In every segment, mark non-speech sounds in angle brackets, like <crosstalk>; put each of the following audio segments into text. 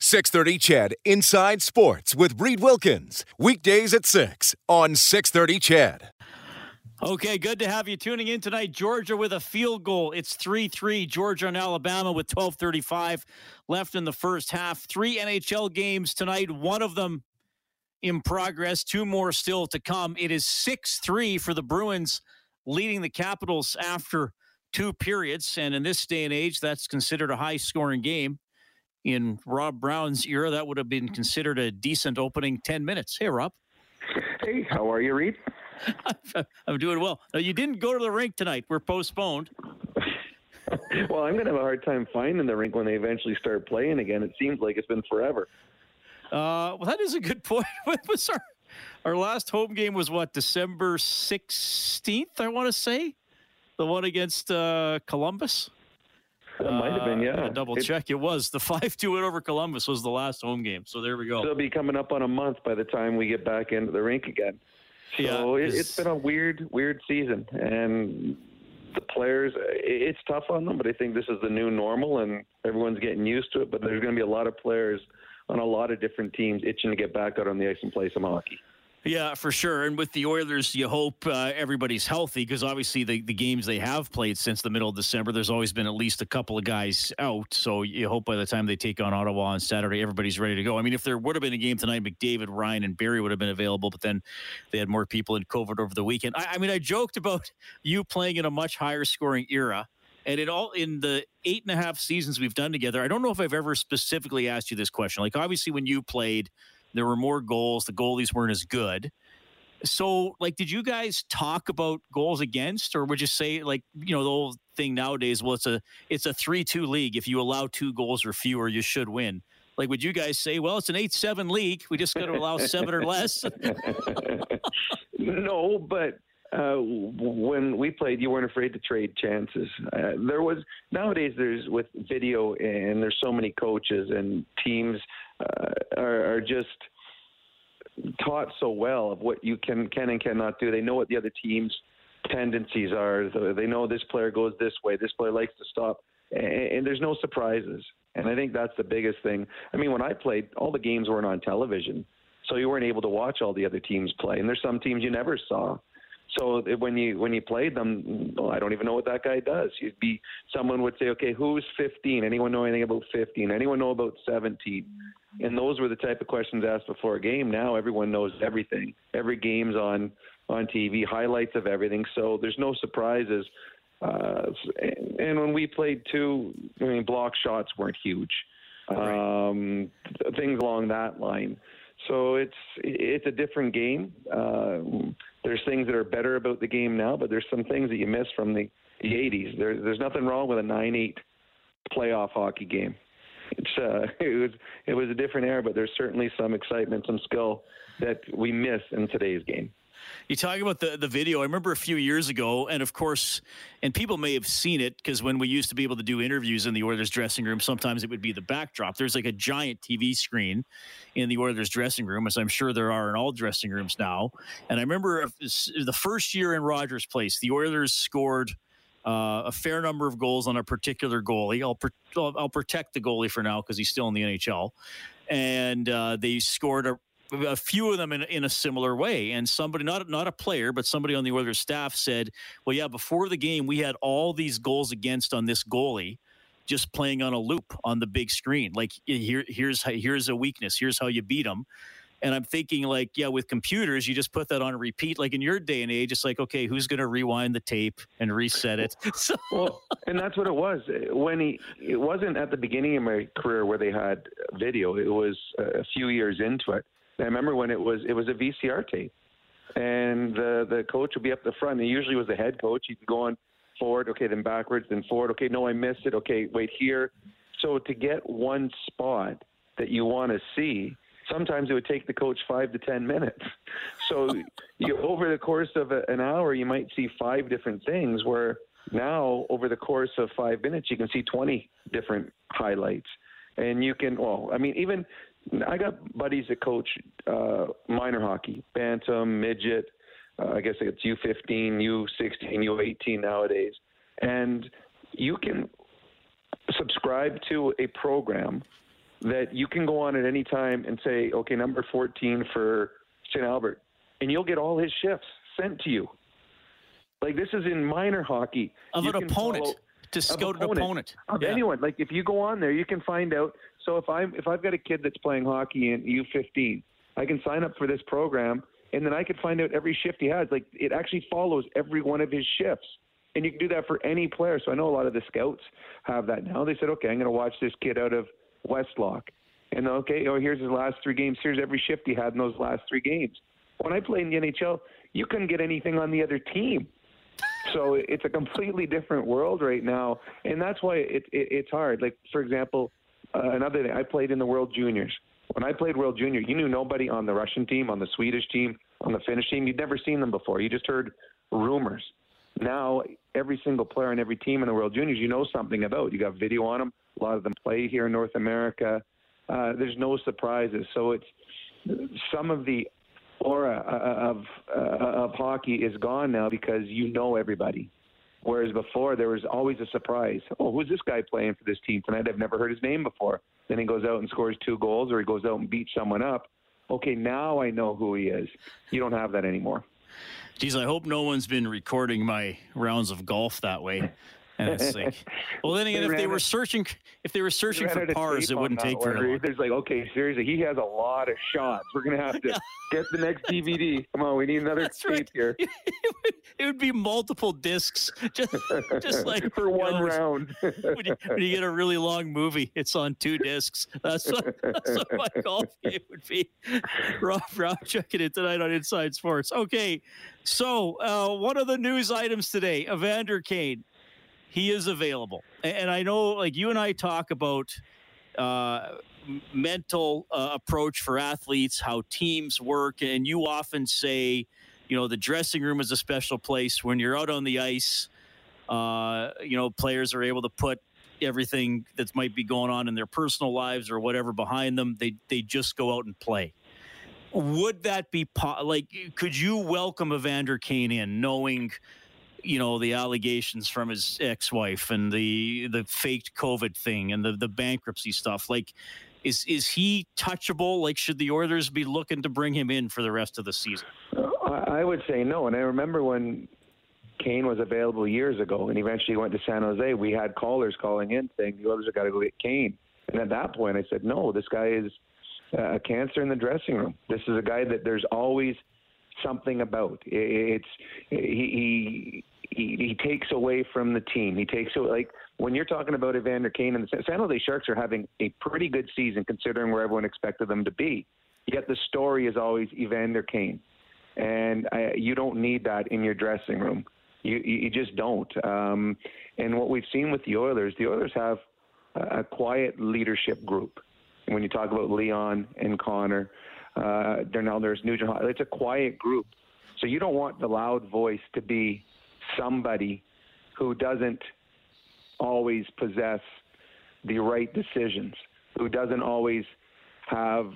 630 CHED Inside Sports with Reed Wilkins. Weekdays at 6 on 630 CHED. Okay, good to have you tuning in tonight. Georgia with a field goal. It's 3 3. Georgia and Alabama with 12.35 left in the first half. Three NHL games tonight, one of them in progress, two more still to come. It is 6 3 for the Bruins, leading the Capitals after two periods. And in this day and age, that's considered a high scoring game. In Rob Brown's era, that would have been considered a decent opening 10 minutes. Hey, Rob. Hey, how are you, Reed? <laughs> I'm doing well. Now, you didn't go to the rink tonight. We're postponed. <laughs> well, I'm going to have a hard time finding the rink when they eventually start playing again. It seems like it's been forever. Uh, well, that is a good <laughs> point. What was our our last home game was what December 16th? I want to say the one against uh, Columbus. It might have been, yeah. Uh, double check. It was the <laughs> five-two win over Columbus was the last home game. So there we go. It'll be coming up on a month by the time we get back into the rink again. So Yeah, it, it's been a weird, weird season, and the players. It's tough on them, but I think this is the new normal, and everyone's getting used to it. But there's going to be a lot of players on a lot of different teams itching to get back out on the ice and play some hockey. Yeah, for sure. And with the Oilers, you hope uh, everybody's healthy because obviously the, the games they have played since the middle of December, there's always been at least a couple of guys out. So you hope by the time they take on Ottawa on Saturday, everybody's ready to go. I mean, if there would have been a game tonight, McDavid, Ryan, and Barrie would have been available, but then they had more people in COVID over the weekend. I, I mean, I joked about <laughs> you playing in a much higher scoring era. And in all in the eight and a half seasons we've done together, I don't know if I've ever specifically asked you this question. Like obviously when you played, there were more goals, the goalies weren't as good. So, like, did you guys talk about goals against, or would you say, like, you know, the whole thing nowadays? Well, it's a it's a three two league. If you allow two goals or fewer, you should win. Like, would you guys say, well, it's an eight seven league. We just got to allow seven or less? <laughs> <laughs> no, but uh, when we played, you weren't afraid to trade chances. Uh, there was nowadays there's with video and there's so many coaches and teams uh, are, are just taught so well of what you can can and cannot do. They know what the other team's tendencies are. They know this player goes this way. This player likes to stop, and, and there's no surprises. And I think that's the biggest thing. I mean, when I played, all the games weren't on television, so you weren't able to watch all the other teams play. And there's some teams you never saw. So when you when you played them, well, I don't even know what that guy does. You'd be someone would say, okay, who's 15? Anyone know anything about 15? Anyone know about 17? And those were the type of questions asked before a game. Now everyone knows everything. Every game's on on TV, highlights of everything. So there's no surprises. Uh, and when we played too, I mean, block shots weren't huge. Um, things along that line. So it's it's a different game. Uh, there's things that are better about the game now, but there's some things that you miss from the, the 80s. There, there's nothing wrong with a 9-8 playoff hockey game. It's uh, <laughs> it was it was a different era, but there's certainly some excitement, some skill that we miss in today's game. You talk about the, the video. I remember a few years ago, and of course, and people may have seen it because when we used to be able to do interviews in the Oilers dressing room, sometimes it would be the backdrop. There's like a giant TV screen in the Oilers dressing room, as I'm sure there are in all dressing rooms now. And I remember the first year in Rogers Place, the Oilers scored uh, a fair number of goals on a particular goalie. I'll, I'll, I'll protect the goalie for now because he's still in the NHL. And uh, they scored a, a few of them in, in a similar way. And somebody, not not a player, but somebody on the Oilers staff said, "Well, yeah, before the game, we had all these goals against on this goalie." Just playing on a loop on the big screen, like here, here's here's a weakness. Here's how you beat them. And I'm thinking, like, yeah, with computers, you just put that on repeat. Like in your day and age, it's like, okay, who's going to rewind the tape and reset it? <laughs> So, well, and that's what it was. When he, it wasn't at the beginning of my career where they had video. It was a few years into it. I remember when it was it was a VCR tape, and the the coach would be up the front. And usually was the head coach. He'd go on forward, okay, then backwards, then forward. Okay, no, I missed it. Okay, wait here. So to get one spot that you want to see, sometimes it would take the coach five to ten minutes. <laughs> So you, over the course of a, an hour, you might see five different things. Where now, over the course of five minutes, you can see twenty different highlights, and you can. Well, I mean, even I got buddies that coach uh, minor hockey, bantam, midget. Uh, I guess it's U15, U16, U18 nowadays, and you can subscribe to a program that you can go on at any time and say, okay, number 14 for St. Albert, and you'll get all his shifts sent to you. Like this is in minor hockey. Of you an opponent. To scout an opponent. Of yeah. anyone. Like if you go on there, you can find out. So if I'm if I've got a kid that's playing hockey in U15, I can sign up for this program, and then I can find out every shift he has. Like it actually follows every one of his shifts. And you can do that for any player. So I know a lot of the scouts have that now. They said, okay, I'm going to watch this kid out of Westlock. And okay, oh, here's his last three games. Here's every shift he had in those last three games. When I played in the NHL, you couldn't get anything on the other team. So it's a completely different world right now, and that's why it, it it's hard. Like for example, uh, another thing, I played in the World Juniors. When I played World Junior, you knew nobody on the Russian team, on the Swedish team, on the Finnish team. You'd never seen them before. You just heard rumors. Now every single player on every team in the World Juniors, you know something about. You got video on them. A lot of them play here in North America. Uh, there's no surprises. So it's some of the aura uh, of uh, of hockey is gone now because you know everybody. Whereas before there was always a surprise. Oh, who's this guy playing for this team tonight? I've never heard his name before. Then he goes out and scores two goals, or he goes out and beats someone up. Okay, now I know who he is. You don't have that anymore. Geez, I hope no one's been recording my rounds of golf that way. Like, <laughs> well, then again, if they were searching, if they were searching for cars, it wouldn't take very long. There's like, okay, seriously, he has a lot of shots. We're gonna have to <laughs> get the next DVD. Come on, we need another That's tape right. here. <laughs> it, would, it would be multiple discs, just, just like for one know, round. when, you, when, you, get a really long movie, it's on two discs. That's what, that's what my golf game would be. Rob, Rob, checking it tonight on Inside Sports. Okay, so uh, one of the news items today, Evander Kane he is available. And I know, like you and I talk about uh, mental uh, approach for athletes, how teams work, and you often say, you know, the dressing room is a special place. When you're out on the ice, uh, you know, players are able to put everything that might be going on in their personal lives or whatever behind them. They they just go out and play. Would that be po- like? Could you welcome Evander Kane in, knowing? You know the allegations from his ex-wife and the the faked covid thing and the the bankruptcy stuff like is is he touchable? Like should the Oilers be looking to bring him in for the rest of the season? Uh, I would say no. And i remember when kane was available years ago and eventually went to san jose we had callers calling in saying the Oilers have got to go get kane. And at that point i said no this guy is uh, a cancer in the dressing room. This is a guy that there's always something about. It's he, he he takes away from the team. He takes away like when you're talking about Evander Kane and the San Jose Sharks are having a pretty good season considering where everyone expected them to be. Yet the story is always Evander Kane, and I, you don't need that in your dressing room. You you just don't. Um, and what we've seen with the Oilers, the Oilers have a, a quiet leadership group. when you talk about Leon and Connor, uh, there's Nugent. It's a quiet group, so you don't want the loud voice to be somebody who doesn't always possess the right decisions, who doesn't always have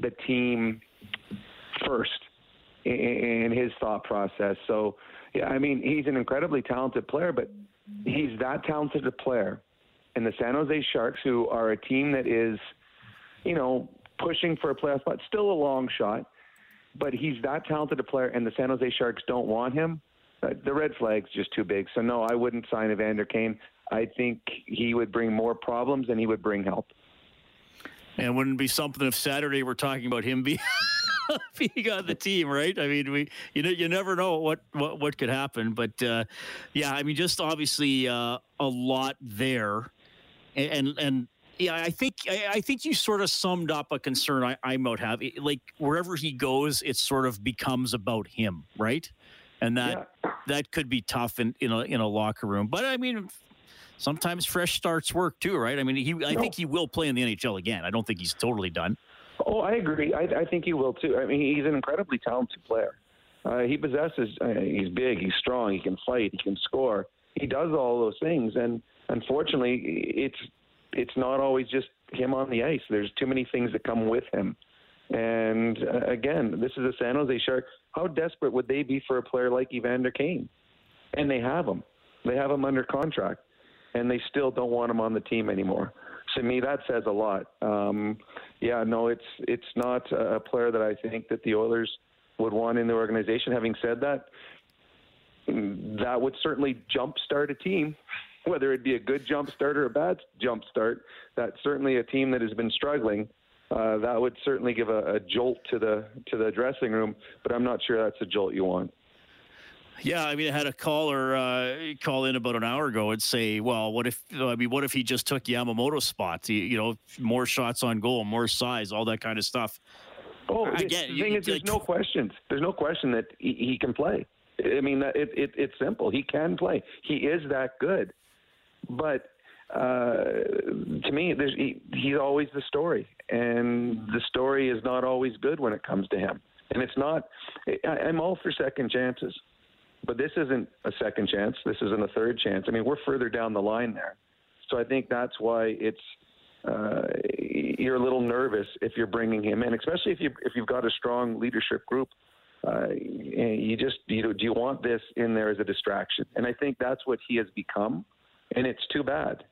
the team first in his thought process. So, yeah, I mean, he's an incredibly talented player, but he's that talented a player. And the San Jose Sharks, who are a team that is, you know, pushing for a playoff spot. Still a long shot, but he's that talented a player, and the San Jose Sharks don't want him. Uh, the red flag's just too big. So no, I wouldn't sign Evander Kane. I think he would bring more problems than he would bring help. And wouldn't be something if Saturday we're talking about him being <laughs> being on the team, right? I mean, we you know you never know what what, what could happen, but uh, yeah, I mean, just obviously uh, a lot there, and and yeah, I think I think you sort of summed up a concern I, I might have. Like wherever he goes, it sort of becomes about him, right? And that yeah. that could be tough in in a in a locker room. But I mean, sometimes fresh starts work too, right? I mean, he I no. think he will play in the NHL again. I don't think he's totally done. Oh, I agree. I, I think he will too. I mean, he's an incredibly talented player. Uh, he possesses. Uh, he's big. He's strong. He can fight. He can score. He does all those things, and unfortunately, it's it's not always just him on the ice. There's too many things that come with him. And uh, again, this is a San Jose Shark. How desperate would they be for a player like Evander Kane? And they have him. They have him under contract, and they still don't want him on the team anymore. To me, that says a lot. Um, yeah, no, it's it's not a player that I think that the Oilers would want in the organization. Having said that, that would certainly jumpstart a team, whether it be a good jump start or a bad jump start. That's certainly a team that has been struggling. Uh, that would certainly give a, a jolt to the to the dressing room, but I'm not sure that's a jolt you want. Yeah, I mean, I had a caller uh, call in about an hour ago and say, "Well, what if? I mean, what if he just took Yamamoto's spot? You, you know, more shots on goal, more size, all that kind of stuff." Oh, Again, the thing is, there's like, no questions. There's no question that he, he can play. I mean, it, it, it's simple. He can play. He is that good. But uh, to me, he, he's always the story, and the story is not always good when it comes to him. And it's not. I, I'm all for second chances, but this isn't a second chance. This isn't a third chance. I mean, we're further down the line there. So I think that's why it's uh, you're a little nervous if you're bringing him in, especially if you if you've got a strong leadership group. Uh, you just you know, do you want this in there as a distraction? And I think that's what he has become, and it's too bad.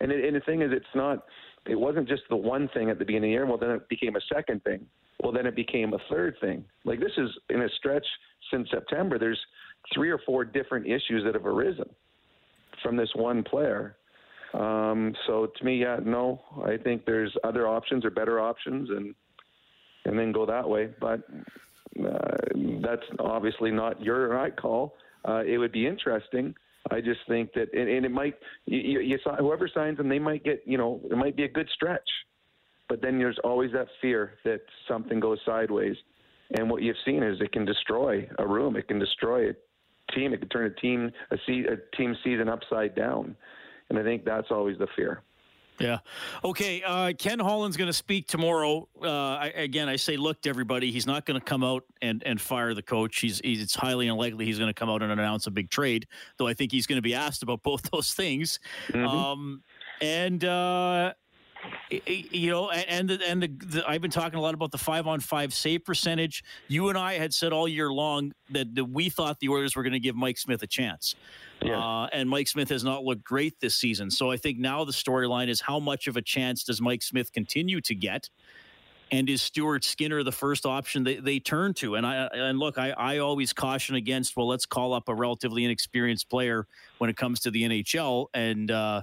And, it, and the thing is, it's not. It wasn't just the one thing at the beginning of the year. Well, then it became a second thing. Well, then it became a third thing. Like this is in a stretch since September. There's three or four different issues that have arisen from this one player um, so to me, yeah, no, I think there's other options or better options, and and then go that way. But uh, that's obviously not your right call. Uh, it would be interesting. I just think that, and, and it might, you, you, whoever signs them, they might get, you know, it might be a good stretch. But then there's always that fear that something goes sideways. And what you've seen is it can destroy a room, it can destroy a team, it can turn a team, a, se- a team season upside down. And I think that's always the fear. Yeah. Okay. Uh, Ken Holland's going to speak tomorrow. Uh, I, again, I say, look to everybody. He's not going to come out and, and fire the coach. He's, he's it's highly unlikely he's going to come out and announce a big trade. Though I think he's going to be asked about both <laughs> those things. Mm-hmm. Um, and uh, you know, and the, and the, the, I've been talking a lot about the five on five save percentage. You and I had said all year long that, that we thought the Oilers were going to give Mike Smith a chance. Yeah. Uh, and Mike Smith has not looked great this season. So I think now the storyline is how much of a chance does Mike Smith continue to get? And is Stuart Skinner the first option they, they turn to? And I and look, I, I always caution against well, let's call up a relatively inexperienced player when it comes to the NHL and uh,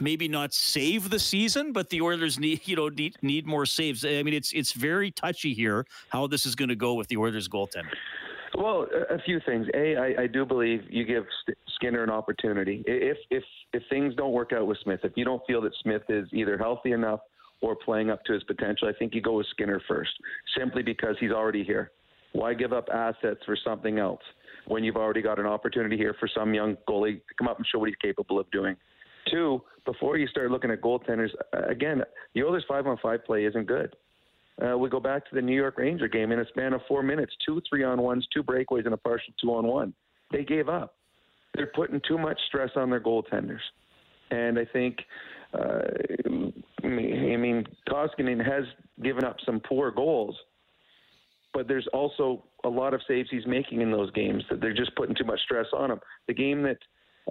maybe not save the season, but the Oilers need you know need, need more saves. I mean, it's it's very touchy here how this is going to go with the Oilers goaltender. Well, a few things. A, I, I do believe you give Skinner an opportunity. If if if things don't work out with Smith, if you don't feel that Smith is either healthy enough or playing up to his potential, I think you go with Skinner first, simply because he's already here. Why give up assets for something else when you've already got an opportunity here for some young goalie to come up and show what he's capable of doing? Two, before you start looking at goaltenders, again, the Oilers five on five play isn't good. Uh, we go back to the New York Ranger game in a span of four minutes, two three on ones, two breakaways, and a partial two on one. They gave up. They're putting too much stress on their goaltenders, and I think, uh, I mean, Koskinen has given up some poor goals, but there's also a lot of saves he's making in those games that they're just putting too much stress on him. The game that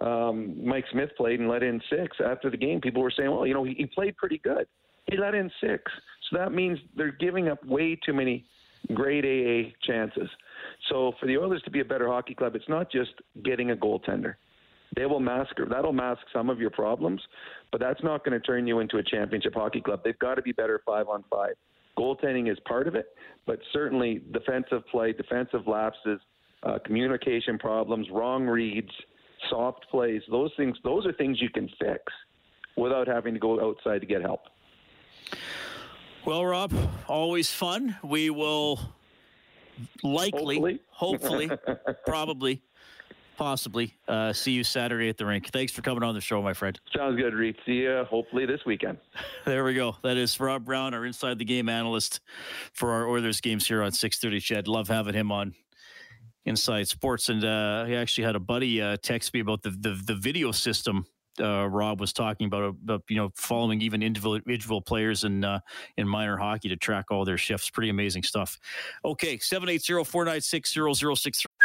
um, Mike Smith played and let in six after the game, people were saying, well, you know, he, he played pretty good. He let in six. So that means they're giving up way too many grade AA chances. So for the Oilers to be a better hockey club, it's not just getting a goaltender. They will mask that'll mask some of your problems, but that's not going to turn you into a championship hockey club. They've got to be better five on five. Goaltending is part of it, but certainly defensive play, defensive lapses, uh, communication problems, wrong reads, soft plays, those things, those are things you can fix without having to go outside to get help. Well, Rob, always fun. We will likely, hopefully, hopefully <laughs> probably possibly. Uh, see you Saturday at the rink. Thanks for coming on the show, my friend. Sounds good, Reed. See you hopefully this weekend. <laughs> There we go. That is Rob Brown, our inside the game analyst for our Oilers games here on 6:30. Ched, love having him on Inside Sports, and uh, he actually had a buddy uh, text me about the the, the video system. Uh, Rob was talking about, about, you know, following even individual, players in uh, in minor hockey to track all their shifts. Pretty amazing stuff. Okay, 780 496 0063.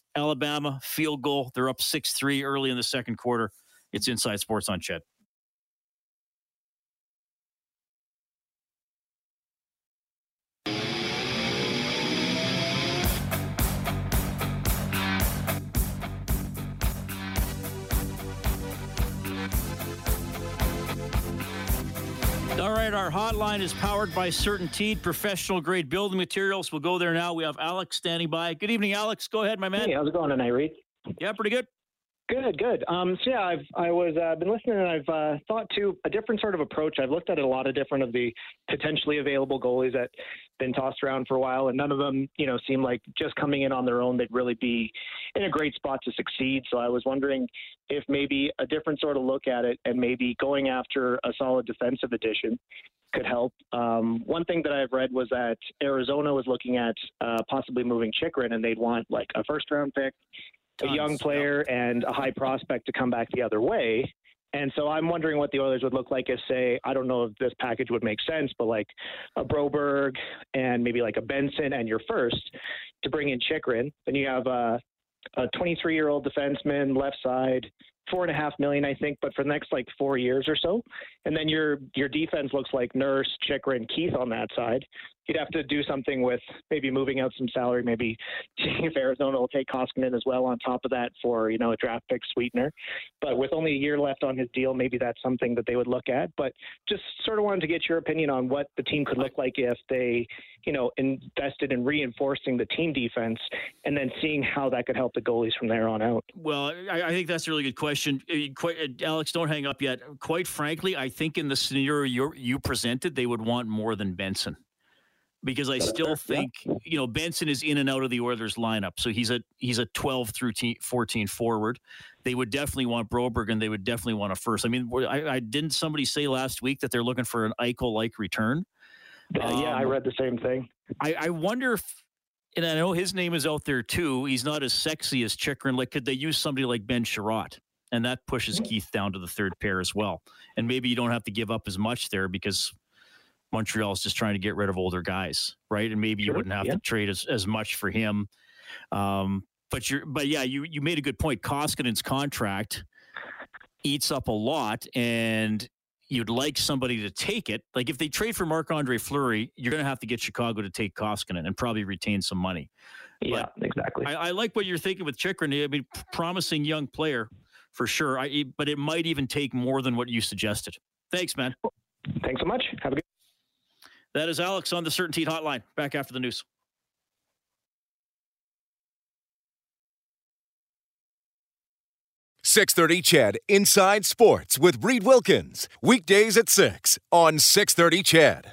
Alabama field goal. They're up 6 3 early in the second quarter. It's Inside Sports on Ched. Our hotline is powered by CertainTeed professional grade building materials. We'll go there now. We have Alex standing by. Good evening, Alex. Go ahead, my man. Hey, how's it going tonight, Reed? Yeah, pretty good. Good, good. Um, so yeah, I've I was uh, been listening and I've uh, thought to a different sort of approach. I've looked at a lot of different of the potentially available goalies that been tossed around for a while, and none of them, you know, seem like just coming in on their own they'd really be in a great spot to succeed. So I was wondering if maybe a different sort of look at it and maybe going after a solid defensive addition could help. Um, one thing that I've read was that Arizona was looking at uh, possibly moving Chychrun, and they'd want like a first round pick a young player and a high prospect to come back the other way. And so I'm wondering what the Oilers would look like if, say, I don't know if this package would make sense, but like a Broberg and maybe like a Benson and your first to bring in Chychrun. Then you have uh, a, a 23 year old defenseman, left side, four and a half million, I think, but for the next like four years or so. And then your your defense looks like Nurse, Chychrun, Keith on that side you'd have to do something with maybe moving out some salary, maybe <laughs> if Arizona will take Koskinen as well on top of that for, you know, a draft pick sweetener. But with only a year left on his deal, maybe that's something that they would look at. But just sort of wanted to get your opinion on what the team could look like if they, you know, invested in reinforcing the team defense and then seeing how that could help the goalies from there on out. Well, I, I think that's a really good question. Uh, quite, uh, Alex, don't hang up yet. Quite frankly, I think in the scenario you you presented, they would want more than Benson because I still think you know Benson is in and out of the Oilers lineup, so he's a he's a 12 through 14 forward. They would definitely want Broberg, and they would definitely want a first. I mean, I, I didn't somebody say last week that they're looking for an Eichel like return. Uh, um, yeah, I read the same thing. I, I wonder if, and I know his name is out there too. He's not as sexy as Chychrun. Like, could they use somebody like Ben Chiarot? And that pushes Keith down to the third pair as well. And maybe you don't have to give up as much there because Montreal is just trying to get rid of older guys, right? And maybe sure, you wouldn't have yeah. to trade as, as much for him. Um, but you're, but yeah, you you made a good point. Koskinen's contract eats up a lot, and you'd like somebody to take it. Like if they trade for Marc Andre Fleury, you're going to have to get Chicago to take Koskinen and probably retain some money. Yeah, but exactly. I, I, like what you're thinking with Chychrun. I mean, promising young player for sure. I, but it might even take more than what you suggested. Thanks, man. Thanks so much. Have a good. That is Alex on the CertainTeed Hotline. Back after the news. Six thirty, CHED. Inside Sports with Reed Wilkins weekdays at six on six thirty, CHED.